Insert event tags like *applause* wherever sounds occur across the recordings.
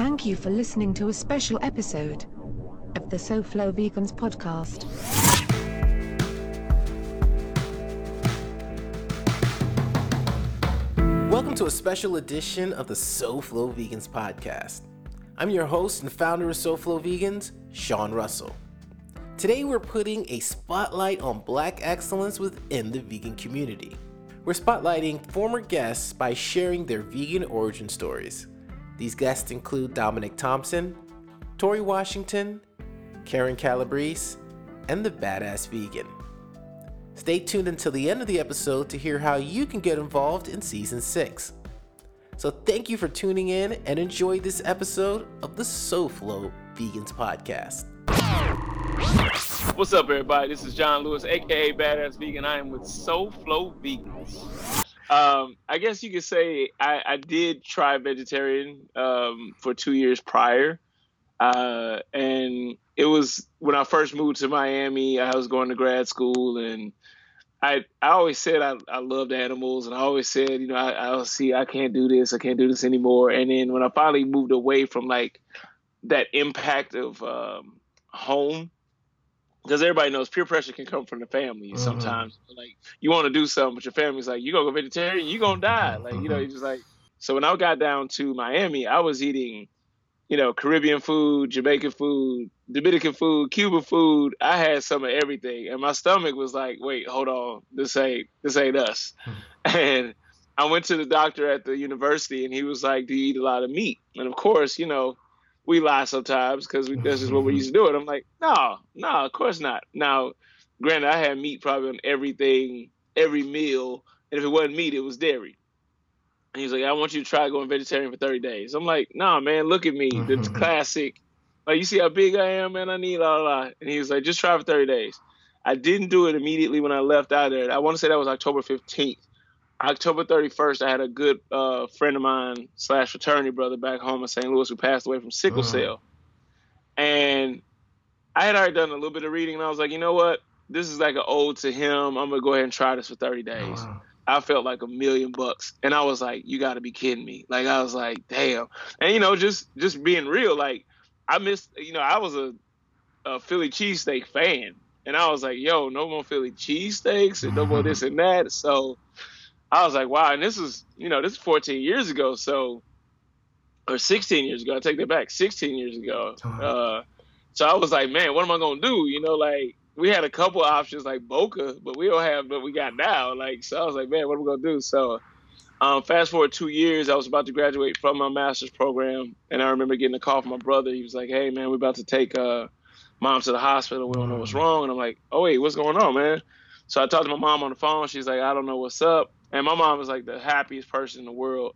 Thank you for listening to a special episode of the SoFlo Vegans podcast. Welcome to a special edition of the SoFlo Vegans podcast. I'm your host and founder of SoFlo Vegans, Sean Russell. Today we're putting a spotlight on black excellence within the vegan community. We're spotlighting former guests by sharing their vegan origin stories. These guests include Dominic Thompson, Tori Washington, Karen Calabrese, and the Badass Vegan. Stay tuned until the end of the episode to hear how you can get involved in season 6. So, thank you for tuning in and enjoy this episode of the SoFlo Vegans podcast. What's up, everybody? This is John Lewis, aka Badass Vegan. I am with SoFlo Vegans. Um, I guess you could say I, I did try vegetarian um, for two years prior. Uh, and it was when I first moved to Miami, I was going to grad school and I I always said I, I loved animals, and I always said, you know, I, I see I can't do this, I can't do this anymore. And then when I finally moved away from like that impact of um, home, because everybody knows peer pressure can come from the family mm-hmm. sometimes. Like you want to do something, but your family's like, you gonna go vegetarian, you gonna die. Like you know, you just like. So when I got down to Miami, I was eating you know, Caribbean food, Jamaican food, Dominican food, Cuban food. I had some of everything, and my stomach was like, "Wait, hold on, this ain't this ain't us." and I went to the doctor at the university, and he was like, "Do you eat a lot of meat?" And of course, you know, we lie sometimes because this is what we used to do. And I'm like, "No, no, of course not." Now, granted, I had meat probably on everything, every meal, and if it wasn't meat, it was dairy. And he's like, I want you to try going vegetarian for 30 days. I'm like, nah, man, look at me. The *laughs* classic. Like, you see how big I am, man? I need a lot. And he was like, just try for 30 days. I didn't do it immediately when I left out there. I want to say that was October 15th. October 31st, I had a good uh, friend of mine slash fraternity brother back home in St. Louis who passed away from sickle uh-huh. cell. And I had already done a little bit of reading, and I was like, you know what? This is like an ode to him. I'm going to go ahead and try this for 30 days. Uh-huh. I felt like a million bucks. And I was like, you got to be kidding me. Like, I was like, damn. And, you know, just just being real, like, I missed, you know, I was a, a Philly cheesesteak fan. And I was like, yo, no more Philly cheesesteaks and no more this *laughs* and that. So I was like, wow. And this is, you know, this is 14 years ago. So, or 16 years ago. I take that back. 16 years ago. Uh, so I was like, man, what am I going to do? You know, like, we had a couple options like Boca, but we don't have what we got now. Like, so I was like, man, what are we gonna do? So, um, fast forward two years, I was about to graduate from my master's program, and I remember getting a call from my brother. He was like, hey, man, we're about to take uh, mom to the hospital. We don't know what's wrong. And I'm like, oh wait, what's going on, man? So I talked to my mom on the phone. She's like, I don't know what's up. And my mom was like the happiest person in the world.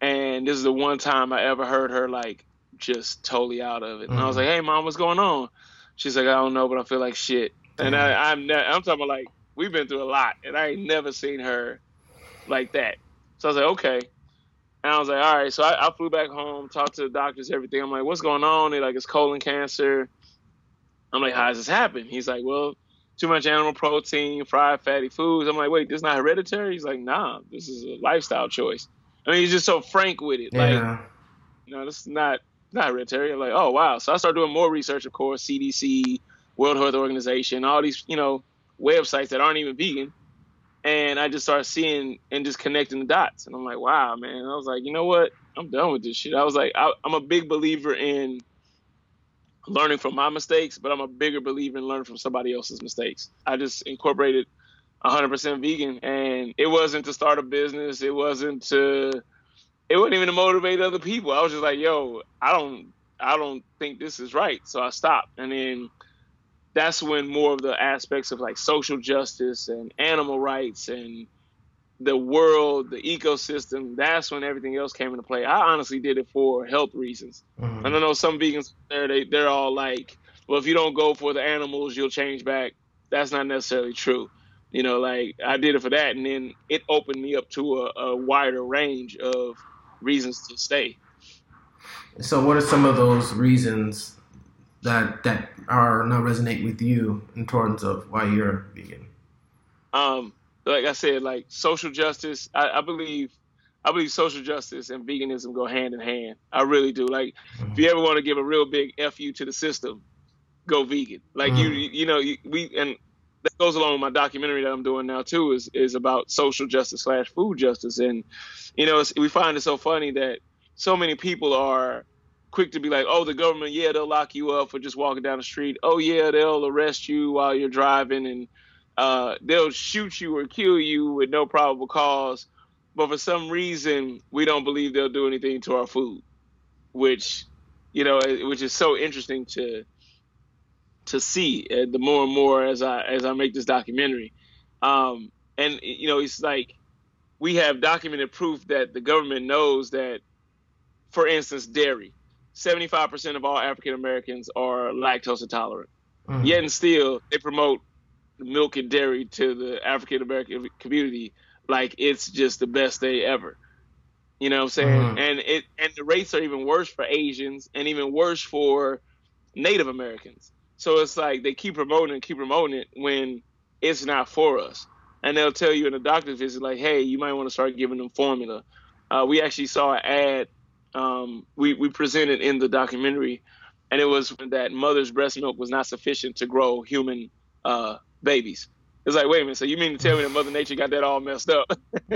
And this is the one time I ever heard her like just totally out of it. And I was mm. like, hey, mom, what's going on? She's like, I don't know, but I feel like shit. And I, I'm I'm talking about like we've been through a lot, and I ain't never seen her like that. So I was like, okay. And I was like, all right. So I, I flew back home, talked to the doctors, everything. I'm like, what's going on? They're like, it's colon cancer. I'm like, how does this happen? He's like, well, too much animal protein, fried fatty foods. I'm like, wait, this is not hereditary? He's like, nah, this is a lifestyle choice. I mean, he's just so frank with it. Yeah. Like, you know, this is not not hereditary. I'm like, oh wow. So I started doing more research, of course, CDC, World Health Organization, all these, you know, websites that aren't even vegan. And I just started seeing and just connecting the dots. And I'm like, wow, man. I was like, you know what? I'm done with this shit. I was like, I, I'm a big believer in learning from my mistakes, but I'm a bigger believer in learning from somebody else's mistakes. I just incorporated 100% vegan, and it wasn't to start a business. It wasn't to it wasn't even to motivate other people. I was just like, yo, I don't I don't think this is right. So I stopped. And then that's when more of the aspects of like social justice and animal rights and the world, the ecosystem, that's when everything else came into play. I honestly did it for health reasons. Mm-hmm. And I know some vegans there they they're all like, well, if you don't go for the animals, you'll change back. That's not necessarily true. You know, like I did it for that, and then it opened me up to a, a wider range of reasons to stay. So, what are some of those reasons that that are not resonate with you in terms of why you're vegan? Um, like I said, like social justice. I, I believe, I believe social justice and veganism go hand in hand. I really do. Like, mm-hmm. if you ever want to give a real big fu to the system, go vegan. Like mm-hmm. you, you know, you, we and that goes along with my documentary that I'm doing now too. Is is about social justice slash food justice, and you know, we find it so funny that so many people are quick to be like, oh, the government, yeah, they'll lock you up for just walking down the street. Oh, yeah, they'll arrest you while you're driving and uh, they'll shoot you or kill you with no probable cause. But for some reason, we don't believe they'll do anything to our food, which, you know, which is so interesting to to see uh, the more and more as I as I make this documentary. Um, and you know, it's like we have documented proof that the government knows that, for instance, dairy 75% of all African Americans are lactose intolerant. Mm-hmm. Yet and still, they promote milk and dairy to the African American community like it's just the best day ever. You know what I'm saying? Mm-hmm. And it and the rates are even worse for Asians and even worse for Native Americans. So it's like they keep promoting and keep promoting it when it's not for us. And they'll tell you in a doctor's visit, like, hey, you might want to start giving them formula. Uh, we actually saw an ad um, we, we presented in the documentary, and it was that mother's breast milk was not sufficient to grow human uh, babies. It's like, wait a minute, so you mean to tell me that Mother Nature got that all messed up? *laughs*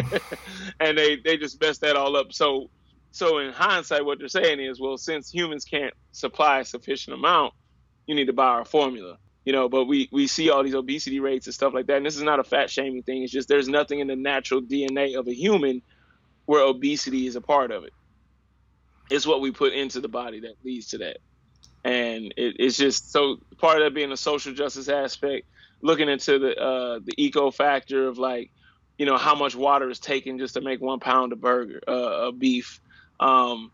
and they, they just messed that all up. So so in hindsight, what they're saying is, well, since humans can't supply a sufficient amount, you need to buy our formula. You know, but we, we see all these obesity rates and stuff like that. And this is not a fat shaming thing. It's just there's nothing in the natural DNA of a human where obesity is a part of it it's what we put into the body that leads to that. And it, it's just so part of that being a social justice aspect, looking into the uh, the eco factor of like, you know, how much water is taken just to make one pound of burger, uh, of beef. Um,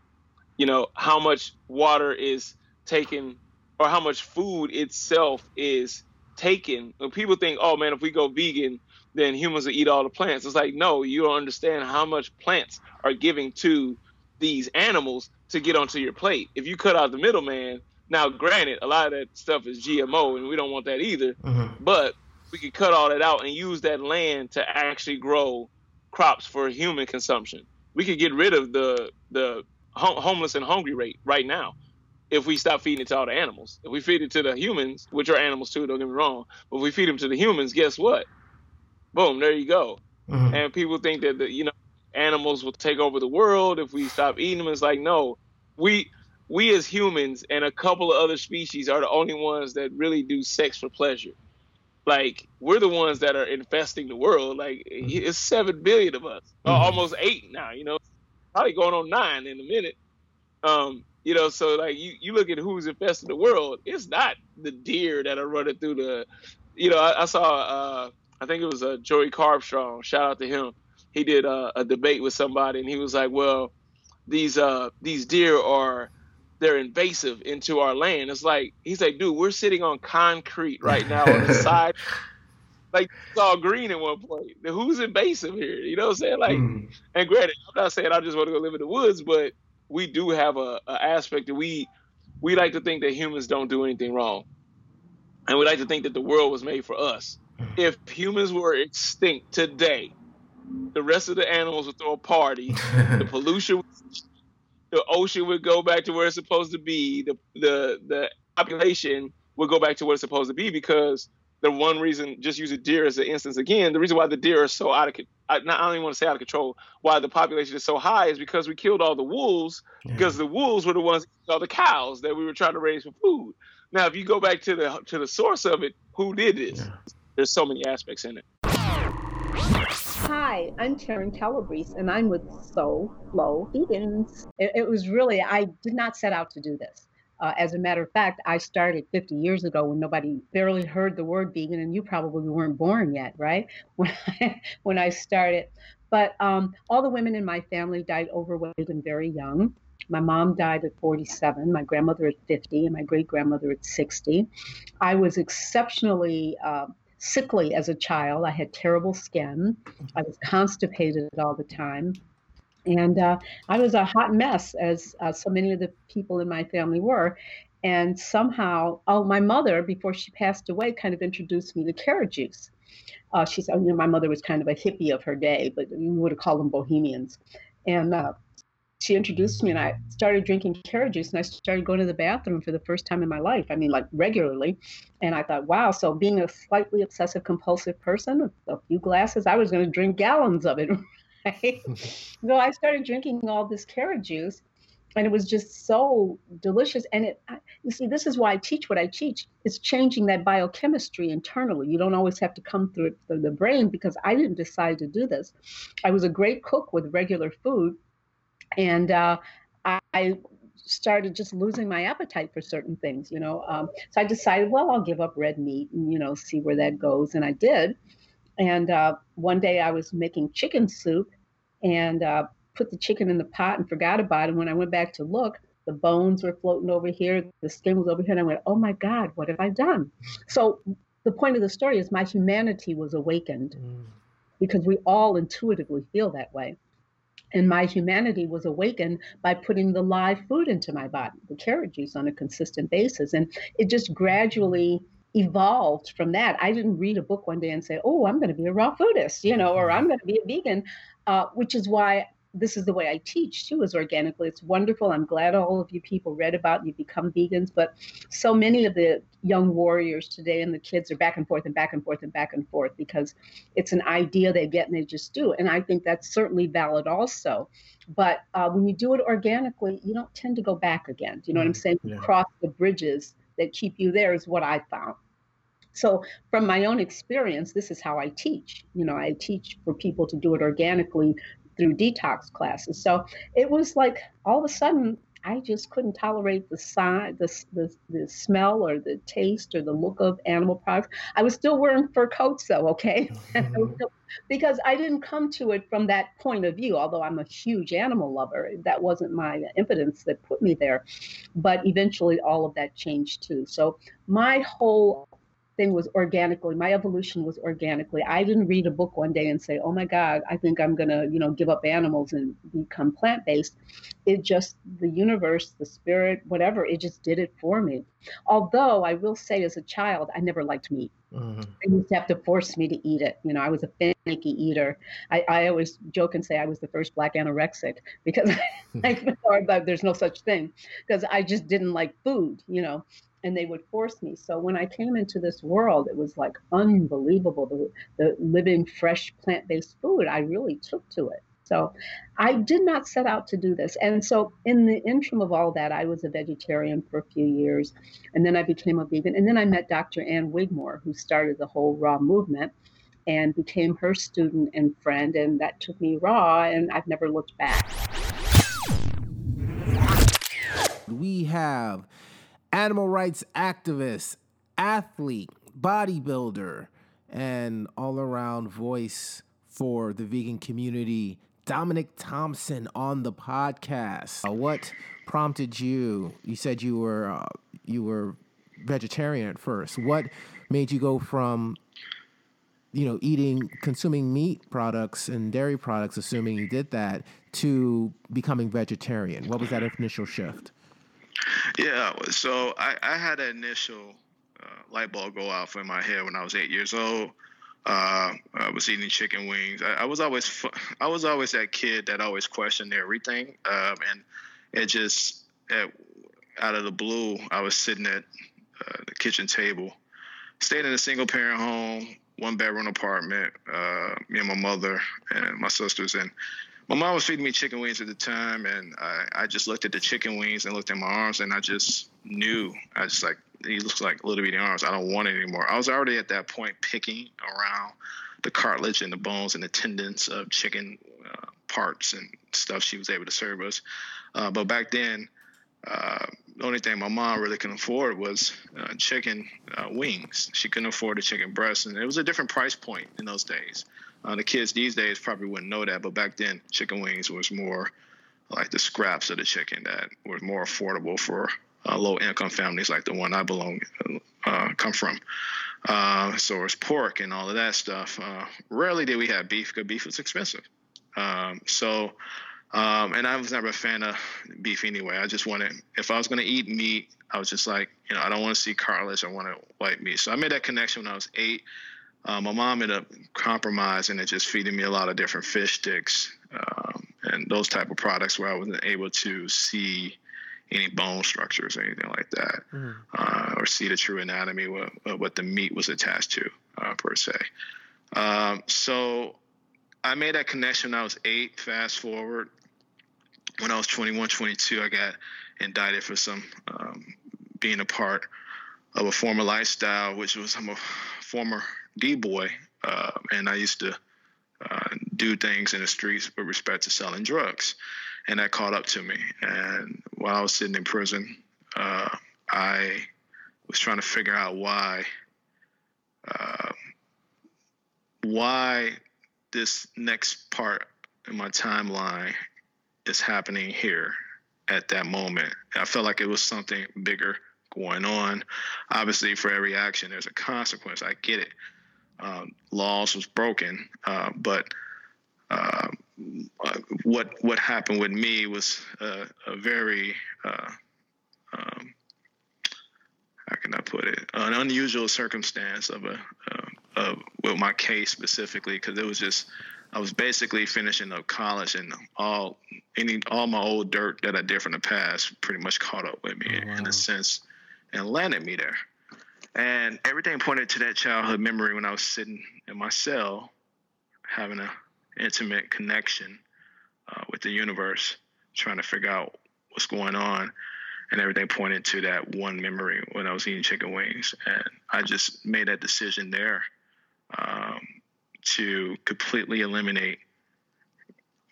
you know, how much water is taken, or how much food itself is taken. When people think, oh man, if we go vegan, then humans will eat all the plants. It's like, no, you don't understand how much plants are giving to these animals to get onto your plate. If you cut out the middleman, now granted, a lot of that stuff is GMO, and we don't want that either. Mm-hmm. But we could cut all that out and use that land to actually grow crops for human consumption. We could get rid of the the homeless and hungry rate right now if we stop feeding it to all the animals. If we feed it to the humans, which are animals too, don't get me wrong, but if we feed them to the humans, guess what? Boom, there you go. Mm-hmm. And people think that the, you know animals will take over the world if we stop eating them. It's like no, we we as humans and a couple of other species are the only ones that really do sex for pleasure. Like we're the ones that are infesting the world. Like mm-hmm. it's seven billion of us, mm-hmm. almost eight now. You know, probably going on nine in a minute. Um, you know, so like you, you look at who's infesting the world. It's not the deer that are running through the. You know, I, I saw. Uh, I think it was a uh, Joey Carbstrong. Shout out to him he did a, a debate with somebody, and he was like, "Well, these uh these deer are they're invasive into our land." It's like he's like, "Dude, we're sitting on concrete right now on the *laughs* side." Like it's all green in one point. Who's invasive here? You know what I'm saying? Like, mm. and granted, I'm not saying I just want to go live in the woods, but we do have a, a aspect that we we like to think that humans don't do anything wrong, and we like to think that the world was made for us. Hmm. If humans were extinct today, the rest of the animals would throw a party. *laughs* the pollution, the ocean would go back to where it's supposed to be. The the the population would go back to where it's supposed to be because the one reason, just use a deer as an instance again, the reason why the deer are so out of I, not, I don't even want to say out of control, why the population is so high is because we killed all the wolves yeah. because the wolves were the ones all the cows that we were trying to raise for food. Now, if you go back to the to the source of it, who did this? Yeah. There's so many aspects in it. Hi, I'm Karen Calabrese, and I'm with So Flow Vegans. It, it, was really, I did not set out to do this. Uh, as a matter of fact, I started 50 years ago when nobody barely heard the word vegan, and you probably weren't born yet, right? *laughs* When I, when I started. But um, all the women in my family died overweight and very young. My mom died at 47, my grandmother at 50, and my great grandmother at 60. I was exceptionally uh, sickly as a child. I had terrible skin. I was constipated all the time. And uh, I was a hot mess, as uh, so many of the people in my family were. And somehow, oh, my mother, before she passed away, kind of introduced me to carrot juice. Uh, she said, you know, my mother was kind of a hippie of her day, but you would have called them bohemians. And uh, she introduced me and I started drinking carrot juice and I started going to the bathroom for the first time in my life. I mean, like regularly. And I thought, wow, so being a slightly obsessive compulsive person, a few glasses, I was going to drink gallons of it. *laughs* Right? *laughs* so I started drinking all this carrot juice and it was just so delicious. And it, you see, this is why I teach what I teach. It's changing that biochemistry internally. You don't always have to come through it through the brain because I didn't decide to do this. I was a great cook with regular food and uh, I started just losing my appetite for certain things, you know. Um, so I decided, well, I'll give up red meat and you know see where that goes, and I did. And uh, one day I was making chicken soup, and uh, put the chicken in the pot and forgot about it. And When I went back to look, the bones were floating over here, the skin was over here, and I went, oh my God, what have I done? So the point of the story is my humanity was awakened mm. because we all intuitively feel that way and my humanity was awakened by putting the live food into my body, the carrot juice, on a consistent basis. And it just gradually evolved from that. I didn't read a book one day and say, "Oh, I'm going to be a raw foodist," you know, or "I'm going to be a vegan," uh, which is why this is the way I teach too, is organically. It's wonderful. I'm glad all of you people read about you become vegans, but so many of the young warriors today and the kids are back and forth and back and forth and back and forth because it's an idea they get and they just do. And I think that's certainly valid also. But uh, when you do it organically, you don't tend to go back again. Do you know what I'm mm, saying? Yeah. Cross the bridges that keep you there is what I found. So, from my own experience, this is how I teach. You know, I teach for people to do it organically through detox classes. So it was like all of a sudden I just couldn't tolerate the the, the, the smell or the taste or the look of animal products. I was still wearing fur coats though, okay? Mm-hmm. *laughs* because I didn't come to it from that point of view, although I'm a huge animal lover. That wasn't my impotence that put me there. But eventually all of that changed too. So my whole thing was organically my evolution was organically i didn't read a book one day and say oh my god i think i'm to you know give up animals and become plant-based it just the universe the spirit whatever it just did it for me although i will say as a child i never liked meat mm-hmm. They used to have to force me to eat it. You know, I was a finicky eater. I, I always joke and say I was the first black anorexic because *laughs* I, *laughs* there's no such thing because I just didn't like food, you know and they would force me. So when I came into this world, it was like unbelievable the, the living, fresh, plant based food. I really took to it. So I did not set out to do this. And so in the interim of all that, I was a vegetarian for a few years. And then I became a vegan. And then I met Dr. Ann Wigmore, who started the whole raw movement and became her student and friend. And that took me raw, and I've never looked back. We have animal rights activist, athlete, bodybuilder, and all around voice for the vegan community, Dominic Thompson on the podcast. Uh, what prompted you? You said you were uh, you were vegetarian at first. What made you go from you know eating consuming meat products and dairy products assuming you did that to becoming vegetarian? What was that initial shift? Yeah, so I, I had an initial uh, light bulb go off in my head when I was eight years old. Uh, I was eating chicken wings. I, I, was always I was always that kid that always questioned everything, um, and it just out of the blue, I was sitting at uh, the kitchen table, staying in a single parent home, one bedroom apartment. Uh, me and my mother and my sisters, and my mom was feeding me chicken wings at the time, and I, I just looked at the chicken wings and looked at my arms, and I just knew. I just like he looks like little bitty arms. I don't want it anymore. I was already at that point picking around the cartilage and the bones and the tendons of chicken uh, parts and stuff she was able to serve us. Uh, but back then, uh, the only thing my mom really could afford was uh, chicken uh, wings. She couldn't afford a chicken breast, and it was a different price point in those days. Uh, the kids these days probably wouldn't know that, but back then, chicken wings was more like the scraps of the chicken that were more affordable for uh, low income families like the one I belong uh, come from. Uh, so it's pork and all of that stuff. Uh, rarely did we have beef because beef was expensive. Um, so, um, and I was never a fan of beef anyway. I just wanted, if I was going to eat meat, I was just like, you know, I don't want to see cartilage. I want to white meat. So I made that connection when I was eight. Uh, my mom ended up compromising and just feeding me a lot of different fish sticks um, and those type of products where I wasn't able to see any bone structures or anything like that, mm. uh, or see the true anatomy what what the meat was attached to uh, per se. Um, so I made that connection when I was eight. Fast forward, when I was 21, 22, I got indicted for some um, being a part of a former lifestyle, which was I'm a former D boy, uh, and I used to uh, do things in the streets with respect to selling drugs, and that caught up to me. And while I was sitting in prison, uh, I was trying to figure out why uh, why this next part in my timeline is happening here at that moment. I felt like it was something bigger going on. Obviously, for every action, there's a consequence. I get it. Um, laws was broken, uh, but uh, what what happened with me was a, a very uh, um, how can I put it an unusual circumstance of a of with my case specifically because it was just I was basically finishing up college and all any all my old dirt that I did from the past pretty much caught up with me oh, wow. in a sense and landed me there. And everything pointed to that childhood memory when I was sitting in my cell having an intimate connection uh, with the universe, trying to figure out what's going on. And everything pointed to that one memory when I was eating chicken wings. And I just made that decision there um, to completely eliminate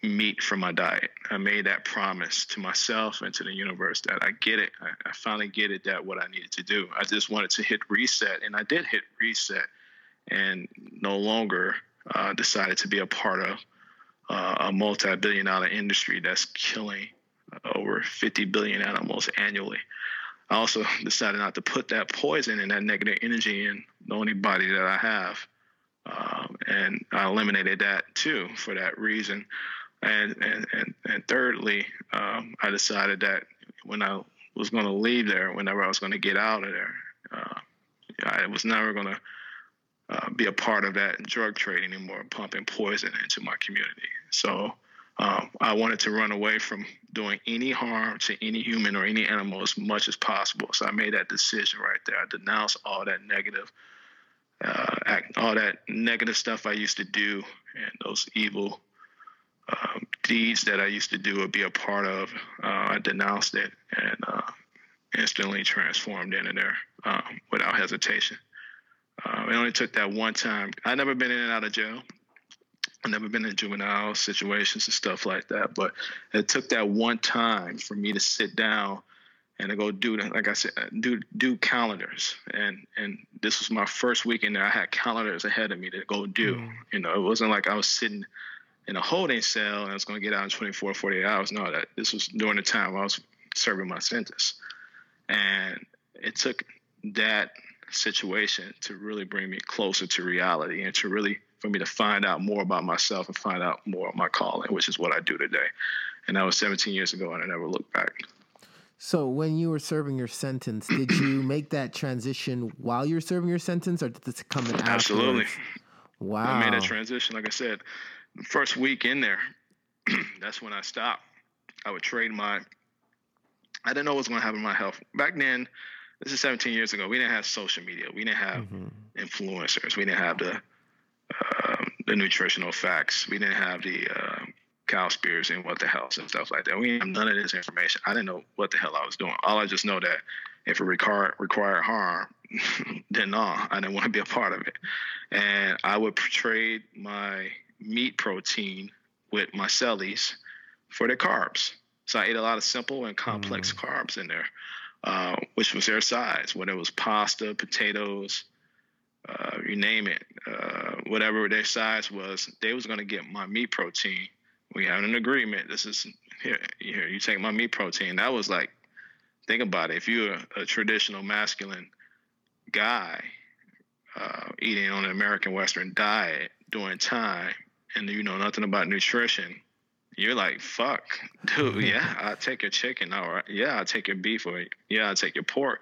meat from my diet. I made that promise to myself and to the universe that I get it. I, I, finally get it that what I needed to do. I just wanted to hit reset, and I did hit reset, and no longer uh, decided to be a part of uh, a multi-billion-dollar industry that's killing over 50 billion animals annually. I also decided not to put that poison and that negative energy in the only body that I have. Um, and I eliminated that too for that reason. And and and, and thirdly, um, I decided that when I was going to leave there, whenever I was going to get out of there, uh, I was never going to uh, be a part of that drug trade anymore, pumping poison into my community. So um, I wanted to run away from doing any harm to any human or any animal as much as possible. So I made that decision right there. I denounced all that negative, uh, act, all that negative stuff I used to do, and those evil um, deeds that I used to do or be a part of. Uh, I denounced it and uh, instantly transformed into there um, without hesitation. Uh, it only took that one time. I never been in and out of jail. I've never been in juvenile situations and stuff like that. But it took that one time for me to sit down and to go do like I said, do do calendars. And and this was my first weekend there. I had calendars ahead of me to go do. Mm. You know, it wasn't like I was sitting in a holding cell and I was going to get out in 24, 48 hours. No, that this was during the time I was serving my sentence. And it took that situation to really bring me closer to reality and to really for me to find out more about myself and find out more of my calling, which is what I do today. And that was 17 years ago, and I never looked back. So, when you were serving your sentence, did you *clears throat* make that transition while you were serving your sentence, or did this come in afterwards? Absolutely. Wow. I made that transition. Like I said, first week in there, *clears throat* that's when I stopped. I would trade my. I didn't know what was going to happen to my health back then. This is 17 years ago. We didn't have social media. We didn't have mm-hmm. influencers. We didn't have the uh, the nutritional facts. We didn't have the uh, Cowspiracy and what the hell and stuff like that. We didn't have none of this information. I didn't know what the hell I was doing. All I just know that if it required required harm, *laughs* then no, I didn't want to be a part of it. And I would trade my meat protein with my cellies for their carbs. So I ate a lot of simple and complex mm. carbs in there, uh, which was their size. Whether it was pasta, potatoes, uh, you name it, uh, whatever their size was, they was going to get my meat protein. We had an agreement. This is here, here. You take my meat protein. That was like, think about it. If you're a, a traditional masculine guy uh, eating on an American Western diet during time, and you know nothing about nutrition, you're like, fuck, dude, *laughs* yeah, I'll take your chicken. All right. Yeah, I'll take your beef or yeah, I'll take your pork.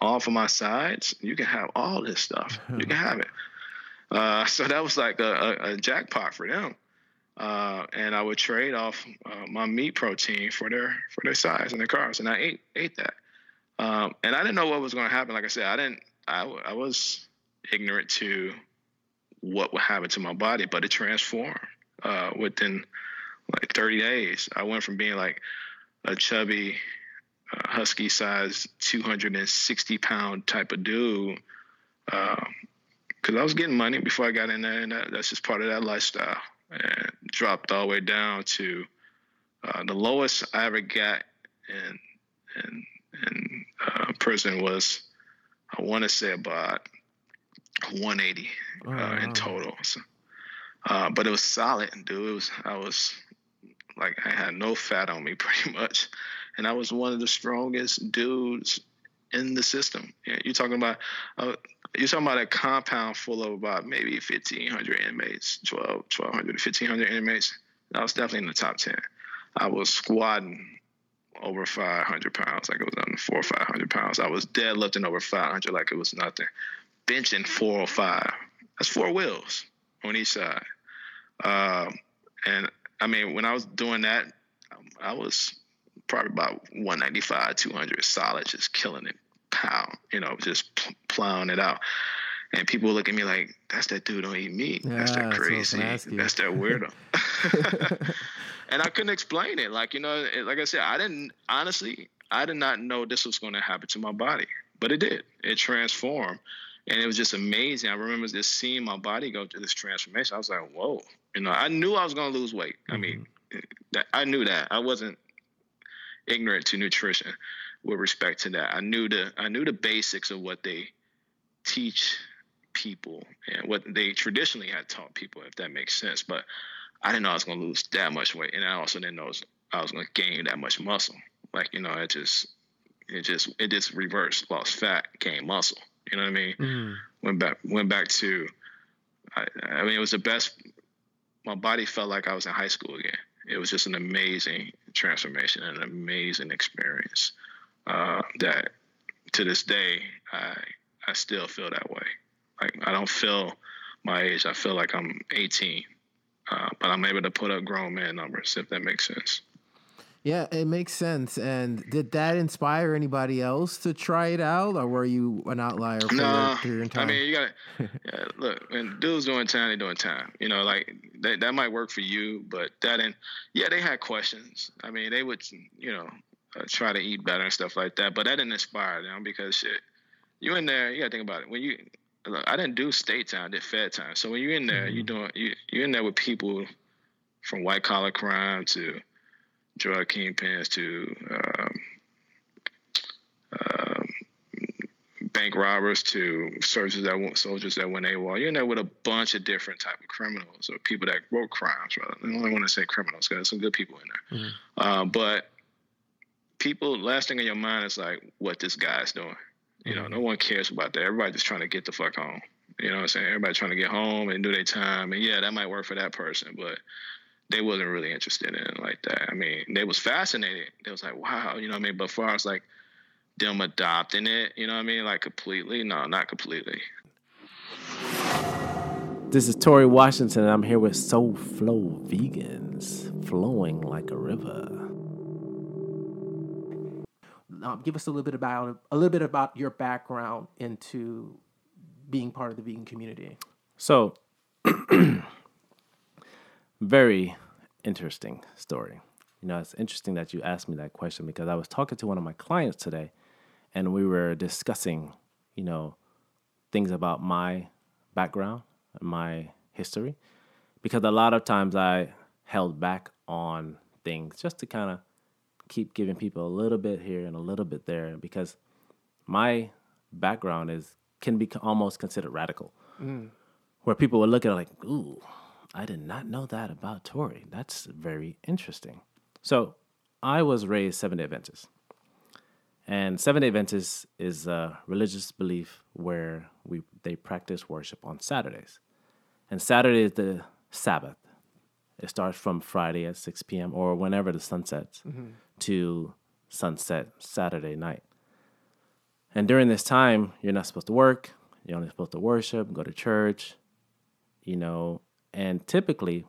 All for my sides, you can have all this stuff. You can *laughs* have it. Uh, so that was like a, a, a jackpot for them. uh, and I would trade off uh, my meat protein for their for their size and their carbs, and I ate ate that. Um, and I didn't know what was going to happen. Like I said, I didn't. I, I was ignorant to what would happen to my body, but it transformed uh, within like 30 days. I went from being like a chubby, uh, husky size, 260 pound type of dude, because um, I was getting money before I got in there, and that, that's just part of that lifestyle. And dropped all the way down to uh, the lowest I ever got in in in uh, prison was I want to say about 180 oh, uh, in total. So, uh, but it was solid, dude. It was I was like I had no fat on me *laughs* pretty much, and I was one of the strongest dudes in the system. You're talking about uh, you're talking about a compound full of about maybe 1,500 inmates, 12, 1,200 1,500 inmates. I was definitely in the top 10. I was squatting over 500 pounds, like it was under four or 500 pounds. I was deadlifting over 500 like it was nothing. Benching 405. That's four wheels on each side. Um, and I mean, when I was doing that, I was probably about 195, 200 solid, just killing it, pound, you know, just plowing it out. And people look at me like, that's that dude don't eat meat. Yeah, that's that crazy. That's, that's that weirdo. *laughs* *laughs* and I couldn't explain it. Like, you know, it, like I said, I didn't, honestly, I did not know this was going to happen to my body, but it did. It transformed. And it was just amazing. I remember just seeing my body go through this transformation. I was like, whoa. You know, I knew I was going to lose weight. Mm-hmm. I mean, I knew that. I wasn't ignorant to nutrition with respect to that. I knew the I knew the basics of what they teach people and what they traditionally had taught people, if that makes sense. But I didn't know I was going to lose that much weight, and I also didn't know I was going to gain that much muscle. Like you know, it just it just it just reversed, lost fat, gained muscle. You know what I mean? Mm. Went back went back to. I, I mean, it was the best. My body felt like I was in high school again. It was just an amazing transformation, an amazing experience. Uh, that to this day, I I still feel that way. Like I don't feel my age. I feel like I'm 18, uh, but I'm able to put up grown man numbers if that makes sense. Yeah, it makes sense. And did that inspire anybody else to try it out, or were you an outlier for, nah, your, your I mean, you got to *laughs* yeah, look. When dudes doing time, they doing time. You know, like that, that might work for you, but that and yeah, they had questions. I mean, they would, you know, uh, try to eat better and stuff like that. But that didn't inspire them because shit, you in there, you got to think about it. When you, look, I didn't do state time, I did fed time. So when you're in there, mm-hmm. you doing you you're in there with people from white collar crime to drug kingpins to um, um, bank robbers to soldiers that went soldiers that went AWOL. You're in there with a bunch of different type of criminals or people that wrote crimes. Rather, I only want to say criminals because there's some good people in there. Mm-hmm. Uh, but people, last thing in your mind is like what this guy's doing. You know, mm-hmm. no one cares about that. Everybody's just trying to get the fuck home. You know what I'm saying? Everybody trying to get home and do their time. And yeah, that might work for that person, but they wasn't really interested in it like that. I mean, they was fascinated. They was like, wow, you know what I mean? But far as like them adopting it, you know what I mean? Like completely? No, not completely. This is Tori Washington, and I'm here with Soul Flow Vegans, flowing like a river. Um, give us a little bit about a little bit about your background into being part of the vegan community. So, *clears throat* very interesting story. You know, it's interesting that you asked me that question because I was talking to one of my clients today and we were discussing, you know, things about my background my history because a lot of times I held back on things just to kind of keep giving people a little bit here and a little bit there because my background is can be almost considered radical. Mm. Where people would look at it like, ooh, I did not know that about Tori. That's very interesting. So I was raised Seven Day Adventist. And Seven Day Adventist is a religious belief where we they practice worship on Saturdays. And Saturday is the Sabbath. It starts from Friday at 6 p.m. or whenever the sun sets mm-hmm. to sunset Saturday night. And during this time, you're not supposed to work. You're only supposed to worship, go to church, you know, and typically,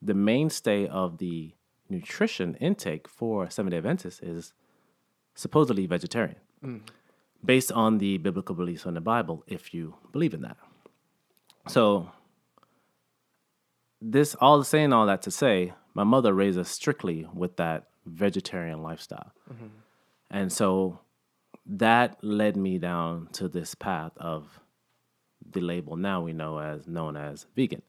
the mainstay of the nutrition intake for Seventh day Adventists is supposedly vegetarian, mm. based on the biblical beliefs in the Bible, if you believe in that. So, this all saying all that to say, my mother raised us strictly with that vegetarian lifestyle. Mm-hmm. And so that led me down to this path of the label now we know as known as vegan.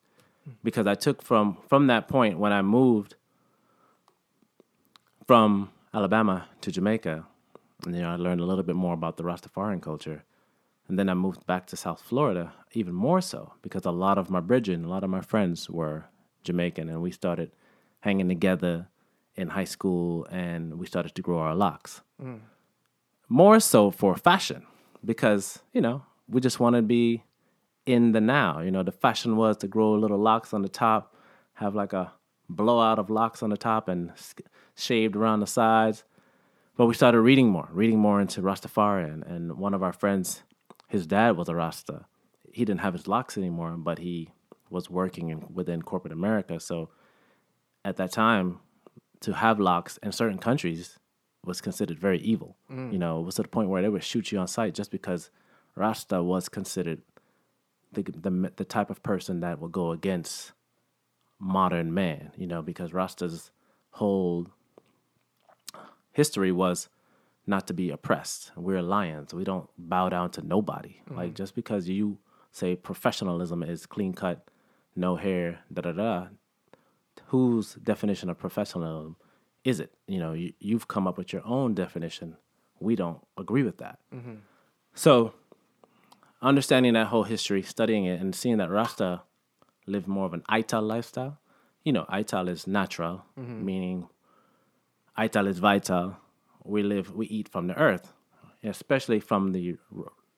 Because I took from from that point when I moved from Alabama to Jamaica, and you know, I learned a little bit more about the Rastafarian culture. And then I moved back to South Florida, even more so, because a lot of my bridging, a lot of my friends were Jamaican, and we started hanging together in high school, and we started to grow our locks. Mm. More so for fashion, because you know we just want to be in the now. You know, the fashion was to grow little locks on the top, have like a blowout of locks on the top, and shaved around the sides. But we started reading more, reading more into Rastafarian. And one of our friends, his dad was a Rasta. He didn't have his locks anymore, but he was working in, within corporate America. So at that time, to have locks in certain countries was considered very evil. Mm. You know, it was to the point where they would shoot you on sight just because Rasta was considered the, the the type of person that will go against modern man. You know, because Rasta's whole history was not to be oppressed. We're lions. We don't bow down to nobody. Mm-hmm. Like just because you say professionalism is clean cut, no hair, da da da. Whose definition of professionalism is it? You know, you, you've come up with your own definition. We don't agree with that. Mm-hmm. So, understanding that whole history, studying it, and seeing that Rasta lived more of an Ital lifestyle. You know, Ital is natural, mm-hmm. meaning Ital is vital. We live, we eat from the earth, especially from the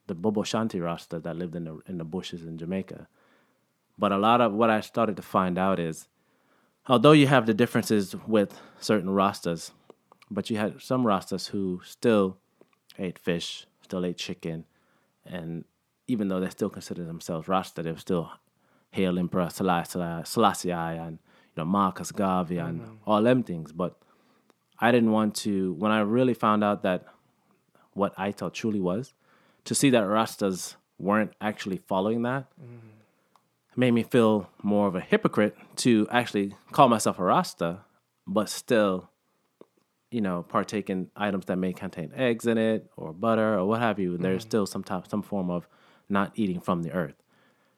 the Bobo Shanti Rasta that lived in the in the bushes in Jamaica. But a lot of what I started to find out is, although you have the differences with certain Rastas, but you had some Rastas who still ate fish, still ate chicken, and even though they still consider themselves Rasta, they were still hail Emperor Selassie, Selassie and you know Marcus Garvey and mm-hmm. all them things. But I didn't want to when I really found out that what I thought truly was, to see that Rastas weren't actually following that mm-hmm. made me feel more of a hypocrite to actually call myself a Rasta, but still, you know, partake in items that may contain eggs in it or butter or what have you. And there's mm-hmm. still some type, some form of not eating from the earth.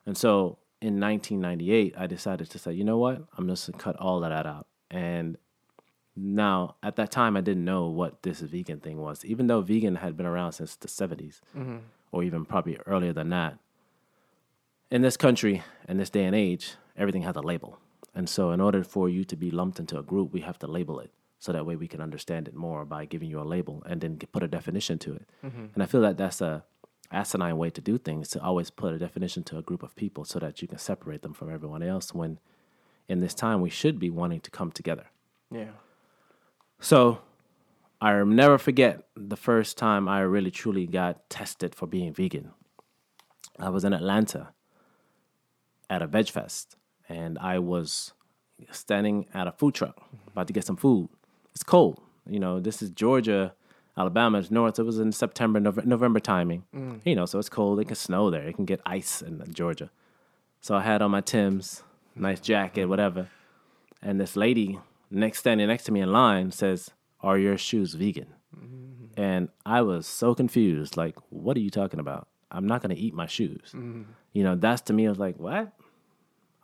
And so in 1998, I decided to say, you know what? I'm just gonna cut all of that out. And now, at that time, I didn't know what this vegan thing was, even though vegan had been around since the 70s, mm-hmm. or even probably earlier than that. In this country, in this day and age, everything has a label. And so, in order for you to be lumped into a group, we have to label it. So that way we can understand it more by giving you a label and then put a definition to it. Mm-hmm. And I feel that that's a asinine way to do things to always put a definition to a group of people so that you can separate them from everyone else when in this time we should be wanting to come together. Yeah. So I never forget the first time I really truly got tested for being vegan. I was in Atlanta at a veg fest and I was standing at a food truck about to get some food. It's cold. You know, this is Georgia, Alabama, it's north. It was in September, Nov- November timing. Mm. You know, so it's cold. It can snow there. It can get ice in Georgia. So I had on my Tim's, nice jacket, whatever. And this lady next standing next to me in line says, "Are your shoes vegan?" Mm. And I was so confused. Like, what are you talking about? I'm not gonna eat my shoes. Mm. You know, that's to me. I was like, what?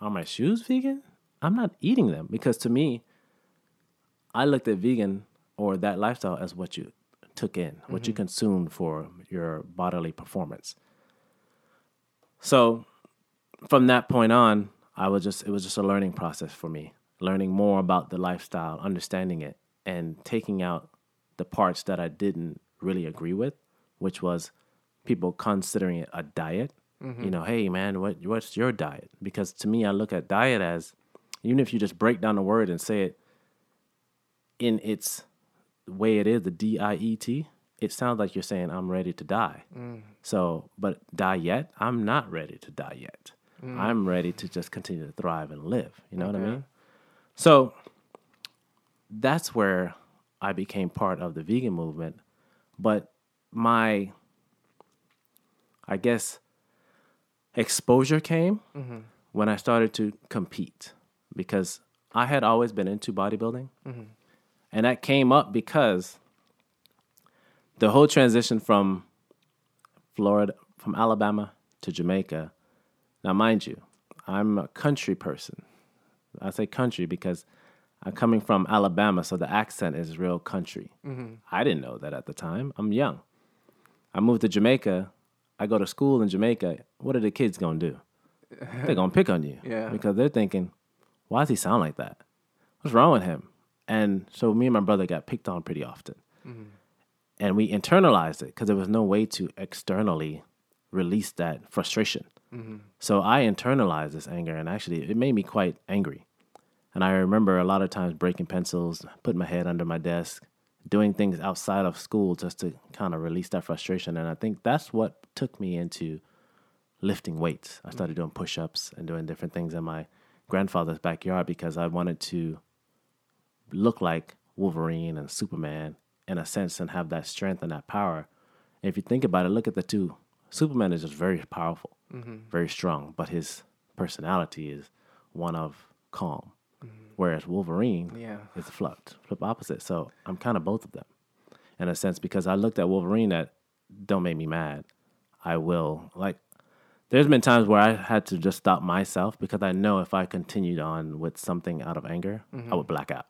Are my shoes vegan? I'm not eating them because to me, I looked at vegan or that lifestyle as what you took in, what you mm-hmm. consumed for your bodily performance. So from that point on, I was just it was just a learning process for me, learning more about the lifestyle, understanding it, and taking out the parts that I didn't really agree with, which was people considering it a diet. Mm-hmm. You know, hey man, what what's your diet? Because to me, I look at diet as even if you just break down the word and say it in its way it is, the D I E T, it sounds like you're saying I'm ready to die. Mm. So, but die yet? I'm not ready to die yet. Mm. I'm ready to just continue to thrive and live. You know what I mean? So that's where I became part of the vegan movement. But my, I guess, exposure came mm-hmm. when I started to compete because I had always been into bodybuilding. Mm-hmm. And that came up because the whole transition from Florida, from Alabama to Jamaica. Now, mind you, I'm a country person. I say country because I'm coming from Alabama, so the accent is real country. Mm-hmm. I didn't know that at the time. I'm young. I moved to Jamaica. I go to school in Jamaica. What are the kids gonna do? *laughs* They're gonna pick on you, Yeah. because they're thinking, "Why does he sound like that? What's wrong with him?" And so me and my brother got picked on pretty often, mm-hmm. and we internalized it because there was no way to externally release that frustration. Mm-hmm. So I internalized this anger, and actually, it made me quite angry. And I remember a lot of times breaking pencils, putting my head under my desk, doing things outside of school just to kind of release that frustration. And I think that's what took me into lifting weights. I started mm-hmm. doing push ups and doing different things in my grandfather's backyard because I wanted to look like Wolverine and Superman in a sense and have that strength and that power. And if you think about it, look at the two. Superman is just very powerful, mm-hmm. very strong, but his personality is one of calm. Mm-hmm. Whereas Wolverine Yeah. is the flip, flip opposite. So I'm kind of both of them in a sense because I looked at Wolverine that don't make me mad. I will like. There's been times where I had to just stop myself because I know if I continued on with something out of anger, I mm-hmm. would black out,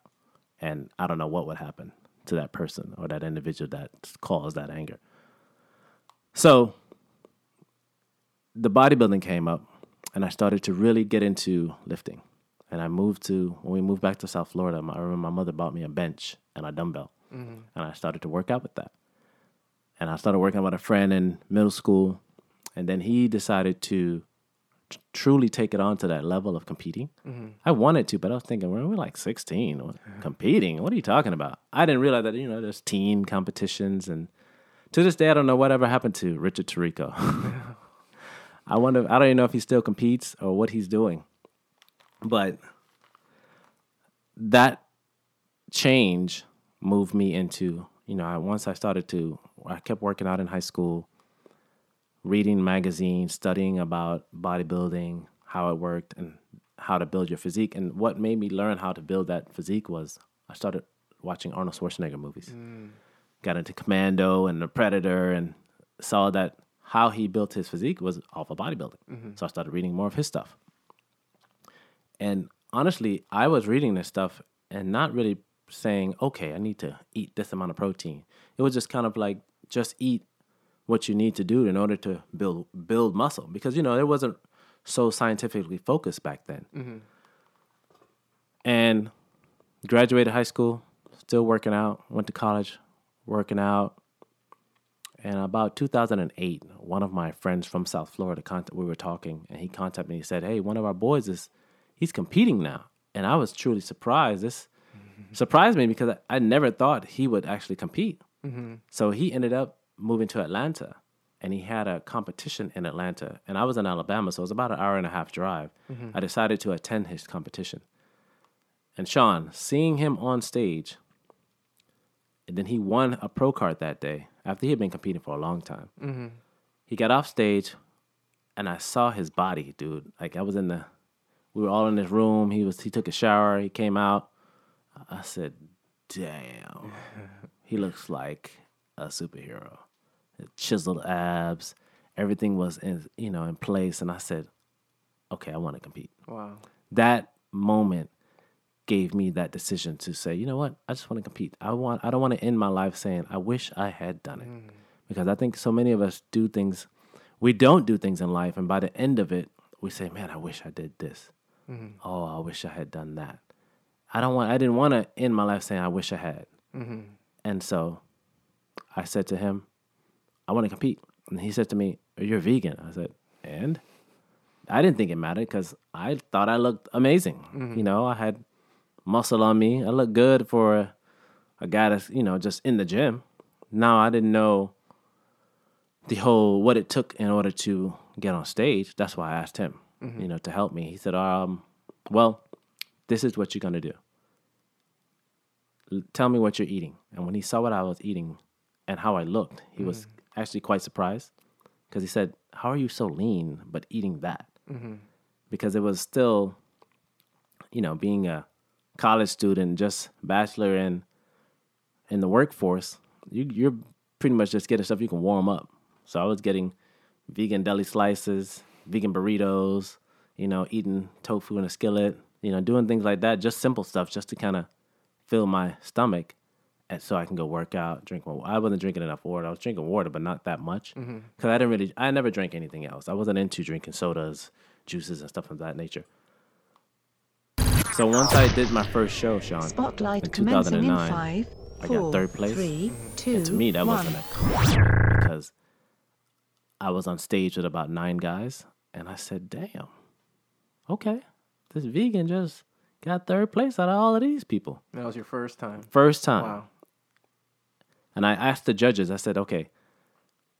and I don't know what would happen to that person or that individual that caused that anger. So the bodybuilding came up, and I started to really get into lifting. And I moved to when we moved back to South Florida. My, I remember my mother bought me a bench and a dumbbell, mm-hmm. and I started to work out with that. And I started working with a friend in middle school, and then he decided to tr- truly take it on to that level of competing. Mm-hmm. I wanted to, but I was thinking, we're, we're like 16, what- competing. What are you talking about? I didn't realize that you know there's teen competitions, and to this day, I don't know whatever happened to Richard Tarico. *laughs* I wonder. I don't even know if he still competes or what he's doing, but that change moved me into you know I, once I started to I kept working out in high school, reading magazines, studying about bodybuilding, how it worked, and how to build your physique. And what made me learn how to build that physique was I started watching Arnold Schwarzenegger movies. Mm. Got into Commando and The Predator, and saw that how he built his physique was off of bodybuilding. Mm-hmm. So I started reading more of his stuff. And honestly, I was reading this stuff and not really saying, okay, I need to eat this amount of protein. It was just kind of like just eat what you need to do in order to build build muscle because you know it wasn't so scientifically focused back then. Mm-hmm. And graduated high school, still working out, went to college, working out. And about 2008, one of my friends from South Florida, we were talking, and he contacted me. He said, "Hey, one of our boys is he's competing now," and I was truly surprised. This mm-hmm. surprised me because I, I never thought he would actually compete. Mm-hmm. So he ended up moving to Atlanta, and he had a competition in Atlanta, and I was in Alabama, so it was about an hour and a half drive. Mm-hmm. I decided to attend his competition, and Sean, seeing him on stage, and then he won a pro card that day after he had been competing for a long time. Mm-hmm. He got off stage, and I saw his body, dude. Like I was in the, we were all in this room. He was, he took a shower. He came out. I said, "Damn, *laughs* he looks like a superhero." Chiseled abs, everything was in, you know, in place, and I said, "Okay, I want to compete." Wow. that moment gave me that decision to say, you know what, I just want to compete. I want I don't want to end my life saying I wish I had done it. Mm. Because I think so many of us do things we don't do things in life and by the end of it we say, Man, I wish I did this. Mm-hmm. Oh, I wish I had done that. I don't want I didn't want to end my life saying I wish I had. Mm-hmm. And so I said to him, I want to compete. And he said to me, You're vegan. I said, and I didn't think it mattered because I thought I looked amazing. Mm-hmm. You know, I had muscle on me. I looked good for a, a guy that's, you know, just in the gym. Now I didn't know the whole what it took in order to get on stage. That's why I asked him, mm-hmm. you know, to help me. He said, um, well, This is what you're gonna do. L- Tell me what you're eating. And when he saw what I was eating and how I looked, he was mm. Actually quite surprised because he said, "How are you so lean but eating that?" Mm-hmm. Because it was still, you know, being a college student, just bachelor in in the workforce, you, you're pretty much just getting stuff you can warm up. So I was getting vegan deli slices, vegan burritos, you know, eating tofu in a skillet, you know, doing things like that, just simple stuff, just to kind of fill my stomach, and so I can go work out, drink more. I wasn't drinking enough water. I was drinking water, but not that much, mm-hmm. because I didn't really. I never drank anything else. I wasn't into drinking sodas, juices, and stuff of that nature. So once I did my first show, Sean, Spotlight in commencing in 2009, five, I got third place. three, two, and to me, that one. wasn't a compliment because I was on stage with about nine guys, and I said, "Damn, okay, this vegan just got third place out of all of these people, That was your first time. first time." Wow. And I asked the judges, I said, "Okay,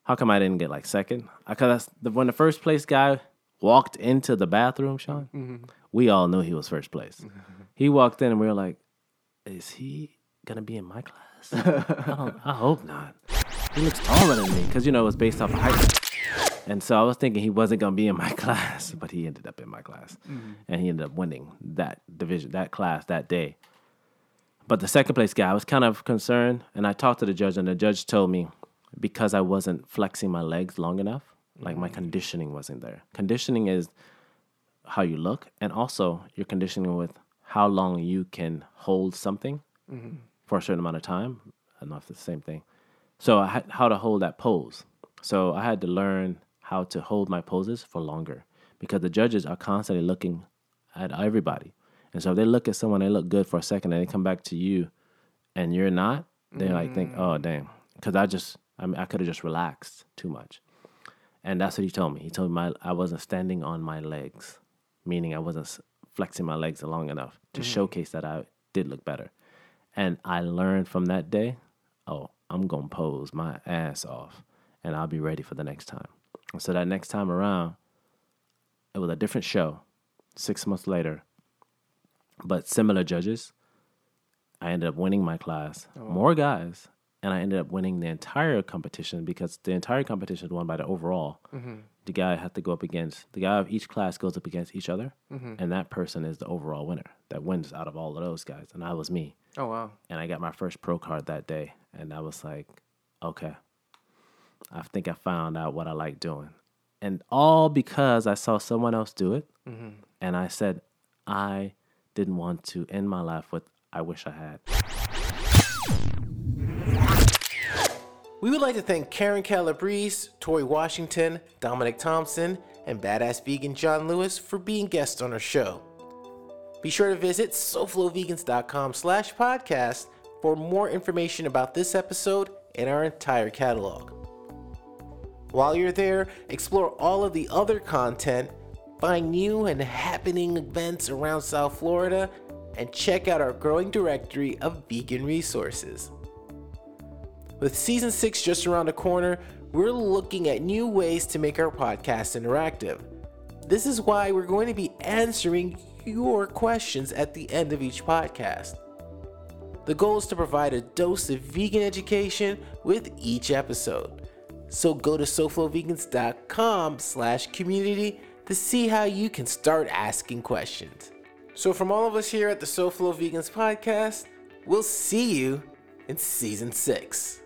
how come I didn't get like second? Because when the first place guy walked into the bathroom, Sean, mm-hmm. we all knew he was first place. *laughs* He walked in, and we were like, "Is he gonna be in my class? *laughs* I, I hope not. He looks taller than me because you know it was based off of height." And so I was thinking he wasn't gonna be in my *laughs* class, but he ended up in my class, mm-hmm. and he ended up winning that division, that class that day. But the second place guy, I was kind of concerned, and I talked to the judge, and the judge told me because I wasn't flexing my legs long enough, like my conditioning wasn't there. Conditioning is how you look, and also your conditioning with how long you can hold something for a certain amount of time. I don't know if it's the same thing. So I had how to hold that pose. So I had to learn how to hold my poses for longer because the judges are constantly looking at everybody. And so if they look at someone, they look good for a second, and they come back to you, and you're not. They like think, oh mm. damn, because I just I mean I could have just relaxed too much, and that's what he told me. He told me my, I wasn't standing on my legs, meaning I wasn't flexing my legs long enough to mm. showcase that I did look better. And I learned from that day, oh, I'm gonna pose my ass off, and I'll be ready for the next time. And so that next time around, it was a different show. Six months later, but similar judges. I ended up winning my class, oh, more guys, and I ended up winning the entire competition because the entire competition is won by the overall. Mm-hmm. The guy had to go up against the guy of each class goes up against each other, mm-hmm. and that person is the overall winner that wins out of all of those guys, and I was me. Oh wow. and I got my first pro card that day, and I was like, okay, I think I found out what I like doing, and all because I saw someone else do it, mm-hmm. and I said I didn't want to end my life with I wish I had. We would like to thank Karen Calabrese, Tori Washington, Dominic Thompson, and Badass Vegan John Lewis for being guests on our show. Be sure to visit soflovegans.com slash podcast for more information about this episode and our entire catalog. While you're there, explore all of the other content, find new and happening events around South Florida, and check out our growing directory of vegan resources. With season 6 just around the corner, we're looking at new ways to make our podcast interactive. This is why we're going to be answering your questions at the end of each podcast. The goal is to provide a dose of vegan education with each episode. So go to soflovegans.com slash community to see how you can start asking questions. So, from all of us here at the SoFlo Vegans podcast, we'll see you in season six.